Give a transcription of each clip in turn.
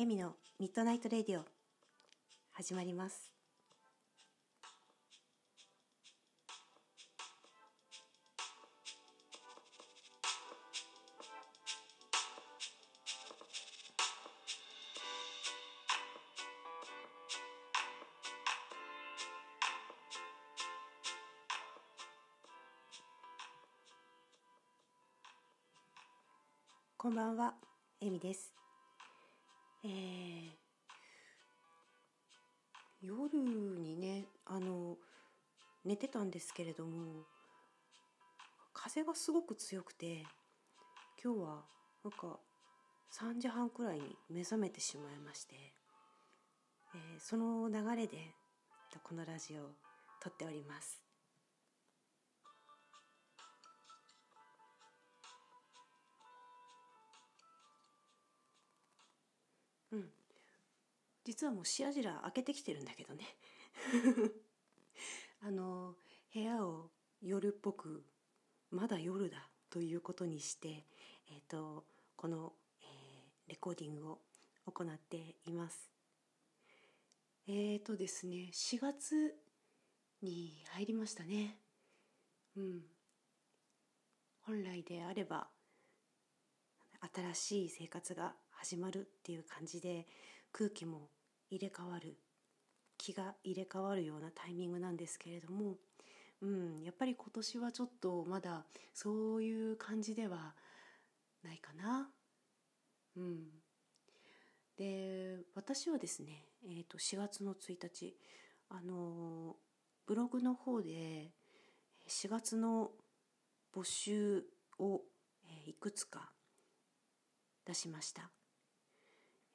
エミのミッドナイトレディオ始まりますこんばんは、エミです。えー、夜にね、あの、寝てたんですけれども、風がすごく強くて、今日はなんか3時半くらいに目覚めてしまいまして、えーその流れでこのラジオを撮っております。うん。実はもうしらじら開けてきてるんだけどね。あの部屋を夜っぽくまだ夜だということにして、えー、とこの、えーレコーディングを行っています。えーとですね4月に入りましたね。うん。本来であれば新しい生活が始まるっていう感じで空気も入れ替わる気が入れ替わるようなタイミングなんですけれども、うん、やっぱり今年はちょっとまだそういう感じではないかな。うん、で私はですね、えー、と4月の1日あのブログの方で4月の募集を、えいくつか出しました。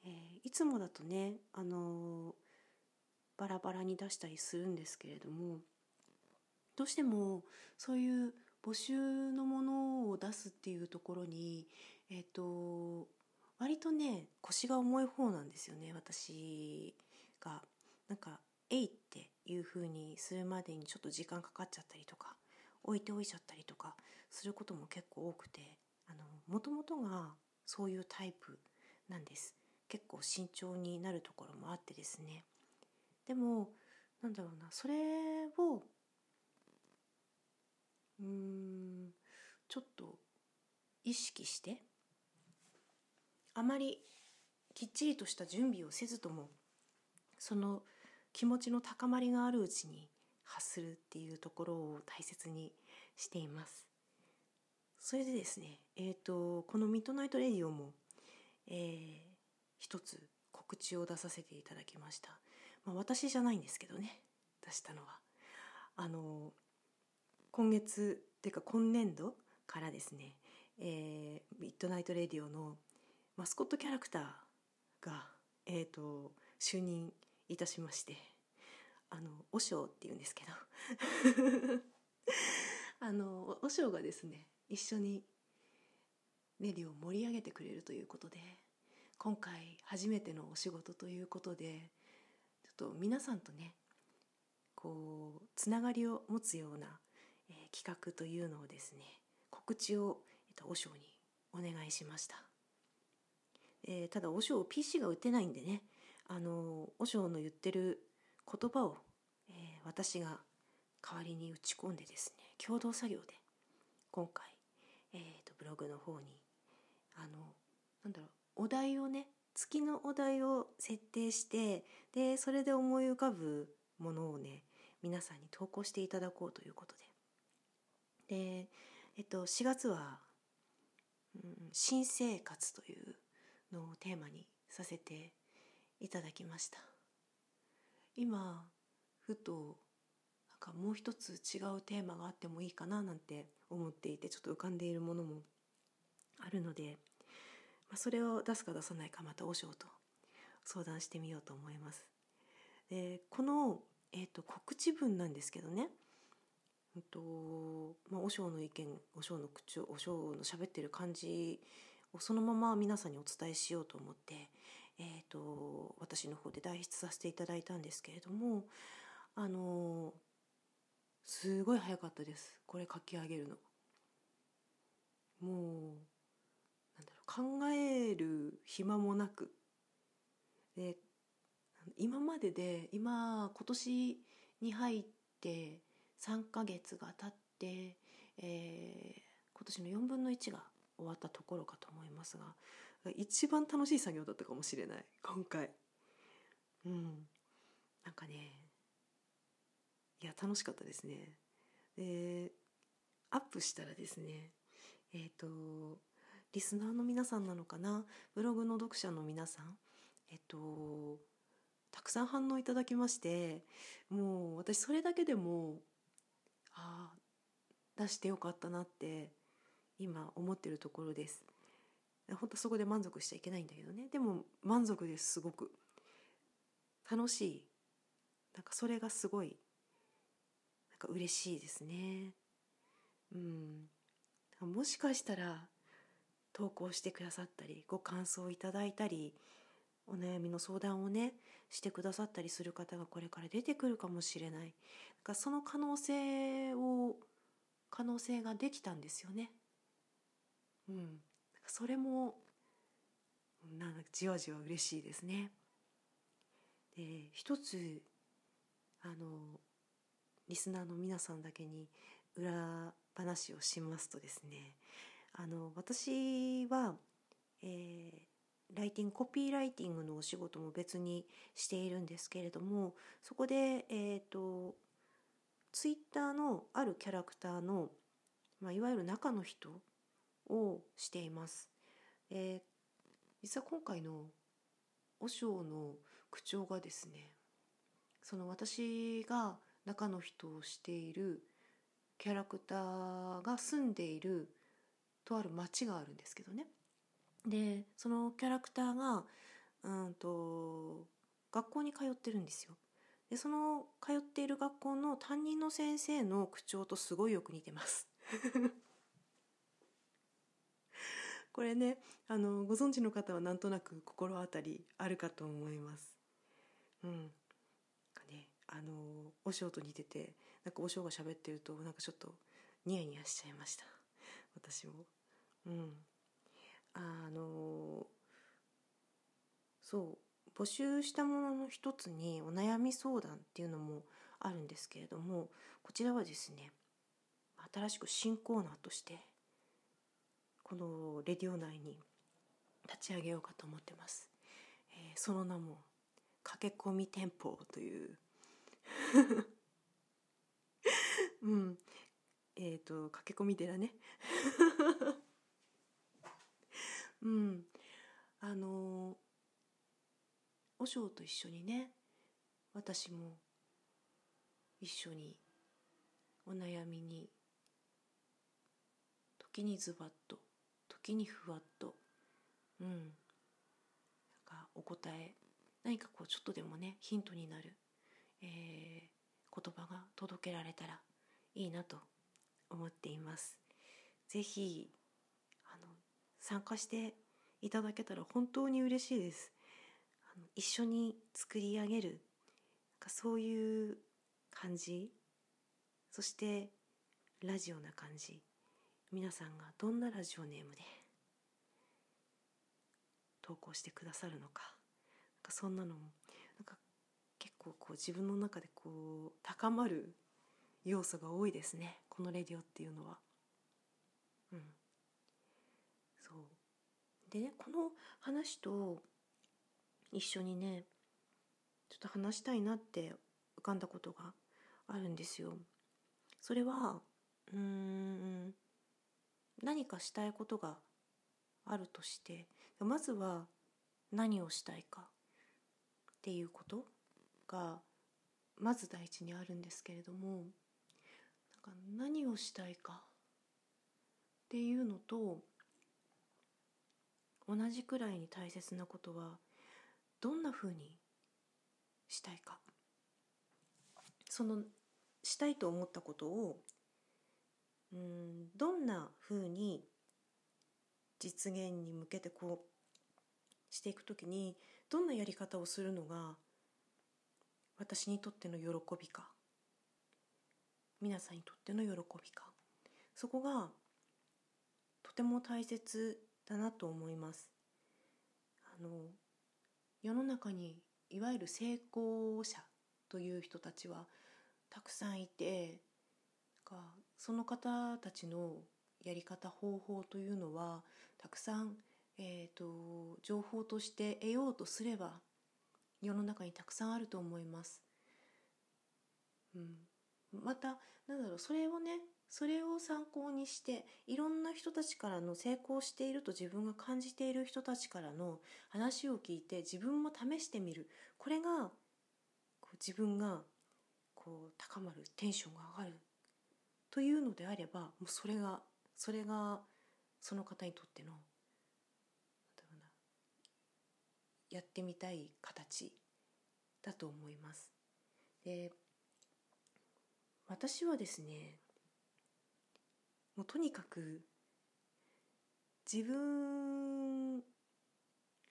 えーいつもだとね、あのーバラバラに出したりするんですけれどもどうしてもそういう募集のものを出すっていうところにえっ、と割とね腰が重い方なんですよね私が。なんか「えい」っていう風にするまでにちょっと時間かかっちゃったりとか置いておいちゃったりとかすることも結構多くてあの元々がそういうタイプなんです。結構慎重になるところもあってですね。でもなんだろうな。それをうんちょっと意識してあまりきっちりとした準備をせずともその気持ちの高まりがあるうちに発するっていうところを大切にしています。それでですね、えー、とこの「ミッドナイト・レディオも」えー一つ告知を出させていただきました、まあ、私じゃないんですけどね出したのは。あの今月っていうか今年度からですね「えーミッドナイト・レディオ」のマスコットキャラクターが、えー、と就任いたしましてあの和尚っていうんですけど。あの和尚がですね一緒にレディを盛り上げてくれるということで今回初めてのお仕事ということでちょっと皆さんとねこうつながりを持つような、えー企画というのをですね告知を、えっと、和尚にお願いしました。えーただ和尚 PC が打てないんでねあの和尚の言ってる言葉を、えー私が代わりに打ち込んでですね共同作業で今回、えーとブログの方にあのなんだろうお題をね月のお題を設定してでそれで思い浮かぶものをね皆さんに投稿していただこうということで。でえっと4月はうん新生活というのをテーマにさせていただきました。今ふとかもう一つ違うテーマがあってもいいかななんて思っていてちょっと浮かんでいるものもあるので、まあ、それを出すか出さないかまた和尚と相談してみようと思います。でこの、えー、と告知文なんですけどねうんとまあ、和尚の意見和尚の口調和尚の喋ってる感じをそのまま皆さんにお伝えしようと思って、えー、と私の方で代筆させていただいたんですけれどもあのすごい早かったです。これ書き上げるの。もうなんだろう考える暇もなく。で今までで今今年に入って3ヶ月が経って、えー、今年の4分の1が終わったところかと思いますが一番楽しい作業だったかもしれない。今回。うん。なんかねいや楽しかったですね。でアップしたらですねえっ、ー、とリスナーの皆さんなのかな？ブログの読者の皆さんえっ、ー、とたくさん反応いただきましてもう私それだけでもああ出してよかったなって今思ってるところです。本当そこで満足しちゃいけないんだけどね。でも満足ですすごく。楽しい。なんかそれがすごいなんか嬉しいですねうんもしかしたら投稿してくださったりご感想をいただいたりお悩みの相談をねしてくださったりする方がこれから出てくるかもしれないかその可能性を可能性ができたんですよね。うん、それもなんかじわじわ嬉しいですね。で一つあのリスナーの皆さんだけに裏話をしますとですねあの私は、えー、ライティングコピーライティングのお仕事も別にしているんですけれどもそこで、えーとツイッターのあるキャラクターの、まあ、いわゆる中の人をしています。えー、実は今回の和尚の口調がですねその私が中の人をしているキャラクターが住んでいるとある町があるんですけどね。でそのキャラクターがうんと学校に通ってるんですよ。でその通っている学校の担任の先生の口調とすごいよく似てます。これねあのご存知の方はなんとなく心当たりあるかと思います。うん、あのお尚と似ててなんかお尚が喋ってるとなんかちょっとニヤニヤしちゃいました。私も。うん、あのそう。募集したものの一つにお悩み相談っていうのもあるんですけれどもこちらはですね新しく新コーナーとしてこのレディオ内に立ち上げようかと思ってます、えー、その名も駆け込み店舗といううん。えっ、ー、と駆け込み寺ね。うん。あの和尚と一緒にね私も一緒にお悩みに時にズバッと時にふわっとうん。なんかお答え何かこうちょっとでもねヒントになる、えー、言葉が届けられたらいいなと思っています。ぜひあの参加していただけたら本当に嬉しいです。一緒に作り上げるなんかそういう感じそしてラジオな感じ皆さんがどんなラジオネームで投稿してくださるのかなんかそんなのも構こう自分の中でこう高まる要素が多いですねこのレディオっていうのは。うん、そうでねこの話と一緒にねちょっと話したいなって浮かんだことがあるんですよ。それはうーん何かしたいことがあるとしてまずは何をしたいかっていうことがまず第一にあるんですけれどもなんか何をしたいかっていうのと同じくらいに大切なことはどんなふうにしたいか。そのしたいと思ったことをうんどんなふうに実現に向けてこうしていくときにどんなやり方をするのが私にとっての喜びか皆さんにとっての喜びかそこがとても大切だなと思います。あの世の中にいわゆる成功者という人たちはたくさんいてその方たちのやり方方法というのはたくさん、えーと、情報として得ようとすれば世の中にたくさんあると思います。うん、またなんだろうそれをねそれを参考にしていろんな人たちからの成功していると自分が感じている人たちからの話を聞いて自分も試してみる。これがこう自分がこう高まるテンションが上がる。というのであればもうそれがそれがその方にとってのやってみたい形だと思います。で私はですねもうとにかく自分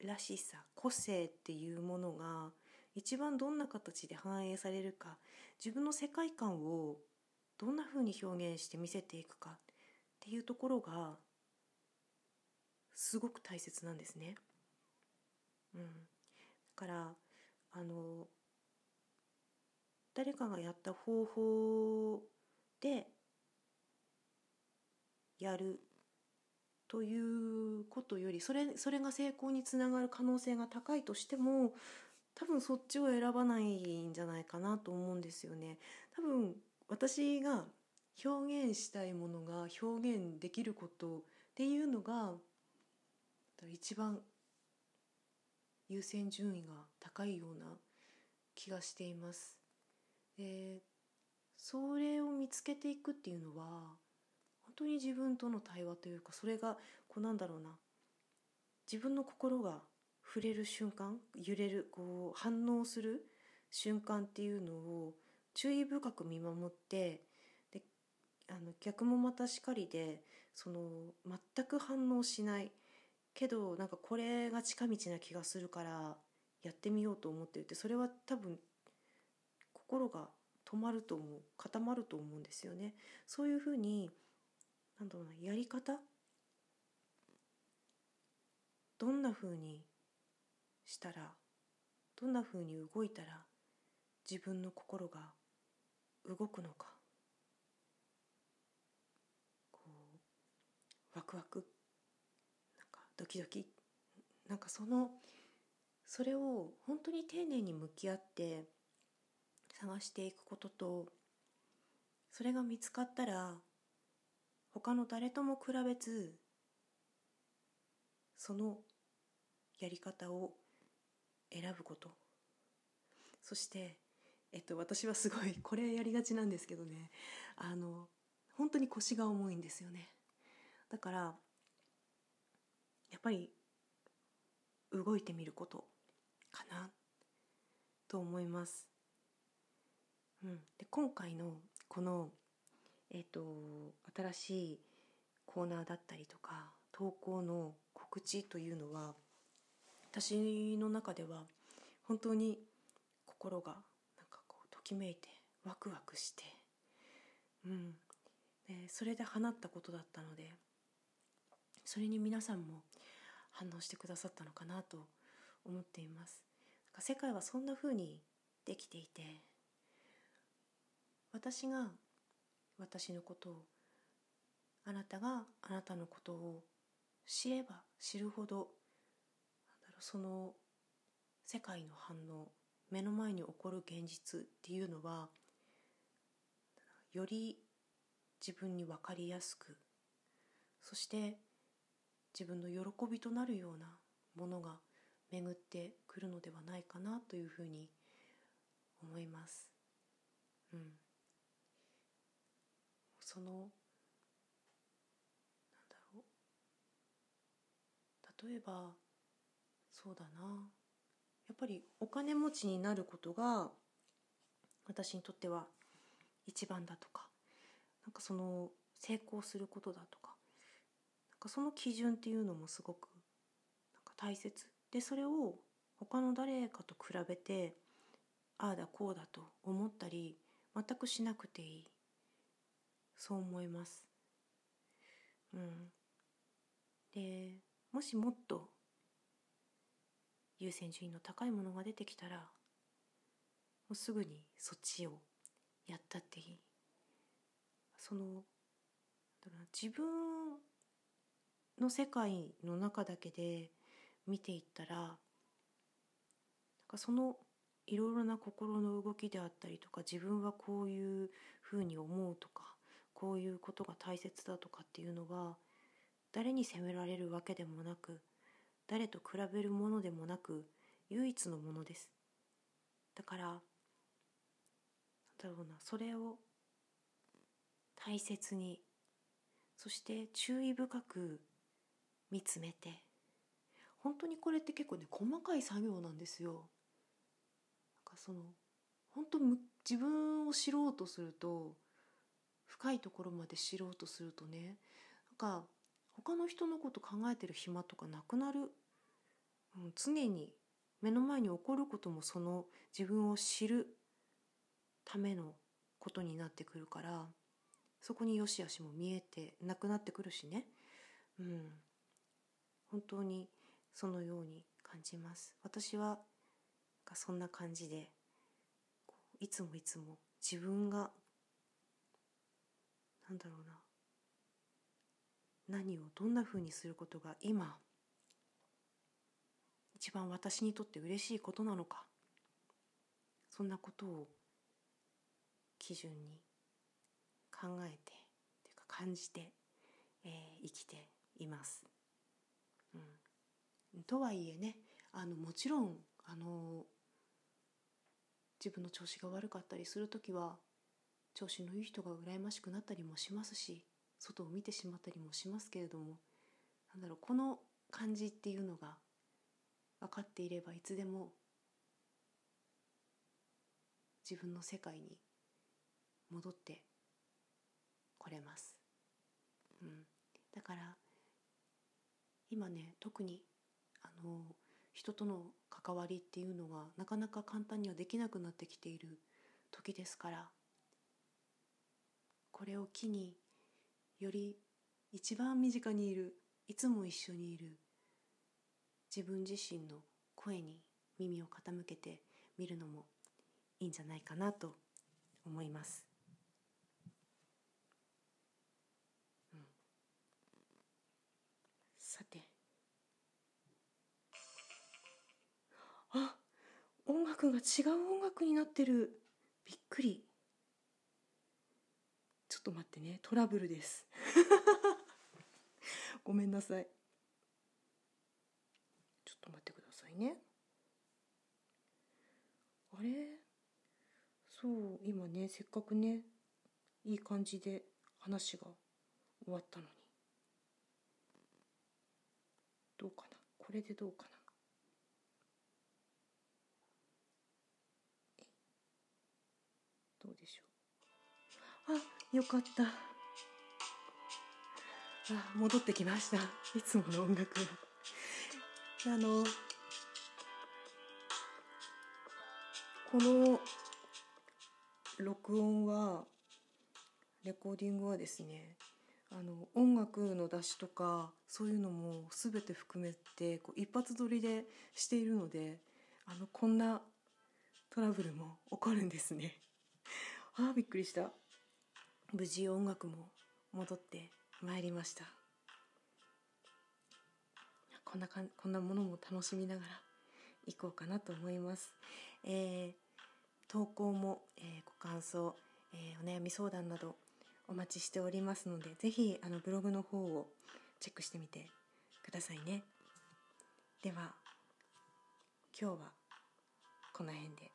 らしさ個性っていうものが一番どんな形で反映されるか自分の世界観をどんなふうに表現して見せていくかっていうところがすごく大切なんですね。うん、だからあの誰かがやった方法でやるということよりそれそれが成功につながる可能性が高いとしても多分そっちを選ばないんじゃないかなと思うんですよね。多分私が表現したいものが表現できることっていうのが一番優先順位が高いような気がしています。でそれを見つけていくっていうのは本当に自分との対話というかそれがこうなんだろうな自分の心が触れる瞬間揺れるこう反応する瞬間っていうのを注意深く見守ってであの逆もまたしかりでその全く反応しないけどなんかこれが近道な気がするからやってみようと思っていてそれは多分心が止まると思う固まると思うんですよね。そういうふうになんだろうなやり方？どんなふうにしたらどんなふうに動いたら自分の心が動くのか。こうワクワク。ドキドキ。なんかそのそれを本当に丁寧に向き合って探していくこととそれが見つかったら他の誰とも比べずそのやり方を選ぶこと。そして、えっと、私はすごいこれやりがちなんですけどね。あの本当に腰が重いんですよね。だからやっぱり動いてみることかなと思います、うん、で今回のこのえっ、ー、と新しいコーナーだったりとか投稿の告知というのは私の中では本当に心がなんかこうときめいてワクワクして、うん、でそれで放ったことだったのでそれに皆さんも反応してくださったのかなと思っています。なんか世界はそんな風にできていて私が私のことをあなたがあなたのことを知れば知るほどその世界の反応目の前に起こる現実っていうのはより自分に分かりやすくそして自分の喜びとなるようなものが巡ってくるのではないかなというふうに思います。うん。そのなんだろう。例えばそうだな。やっぱりお金持ちになることが私にとっては一番だとか。なんかその成功することだとか。かその基準っていうのもすごくなんか大切。でそれを他の誰かと比べてああだこうだと思ったり全くしなくていい。そう思います。うん、でもしもっと優先順位の高いものが出てきたらもうすぐにそっちをやったっていい。その自分の世界の中だけで見ていったらなんかそのいろいろな心の動きであったりとか自分はこういうふうに思うとかこういうことが大切だとかっていうのは誰に責められるわけでもなく誰と比べるものでもなく唯一のものです。だからなんだろうなそれを大切にそして注意深く見つめて。本当にこれって結構ね細かい作業なんですよ。なんかその本当自分を知ろうとすると深いところまで知ろうとするとねなんか他の人のこと考えてる暇とかなくなる、うん、常に目の前に起こることもその自分を知るためのことになってくるからそこに良し悪しも見えてなくなってくるしね、うん、本当にそのように感じます私はそんな感じでいつもいつも自分がなんだろうな何をどんなふうにすることが今一番私にとって嬉しいことなのかそんなことを基準に考えてというか感じて、えー、生きています。とはいえねあのもちろんあの自分の調子が悪かったりする時は調子のいい人が羨ましくなったりもしますし外を見てしまったりもしますけれどもなんだろうこの感じっていうのが分かっていればいつでも自分の世界に戻ってこれます。うん、だから今ね特にの人との関わりっていうのがなかなか簡単にはできなくなってきている時ですからこれを機により一番身近にいるいつも一緒にいる自分自身の声に耳を傾けてみるのもいいんじゃないかなと思います。さてあ音楽が違う音楽になってる。びっくり。ちょっ。と待ってね。トラブルです。ごめんなさい。ちょっと待ってくださいね。あれ？そう今ねせっかくねいい感じで話が終わったのに。どうかな？これでどうかな？よかった。あ戻ってきました。いつもの音楽あのこの録音はレコーディングはですねあの音楽の出しとかそういうのも全て含めてこう一発撮りでしているのであのこんなトラブルも起こるんですね。ああびっくりした。無事音楽も戻ってまいりました。こんなかんこんなものも楽しみながら行こうかなと思います、えー、投稿も、えー、ご感想、えー、お悩み相談などお待ちしておりますのでぜひあのブログの方をチェックしてみてくださいね。では今日はこの辺で。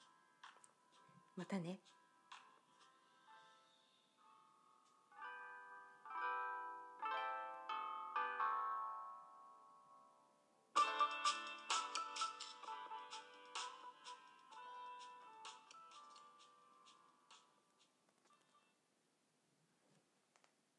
またね。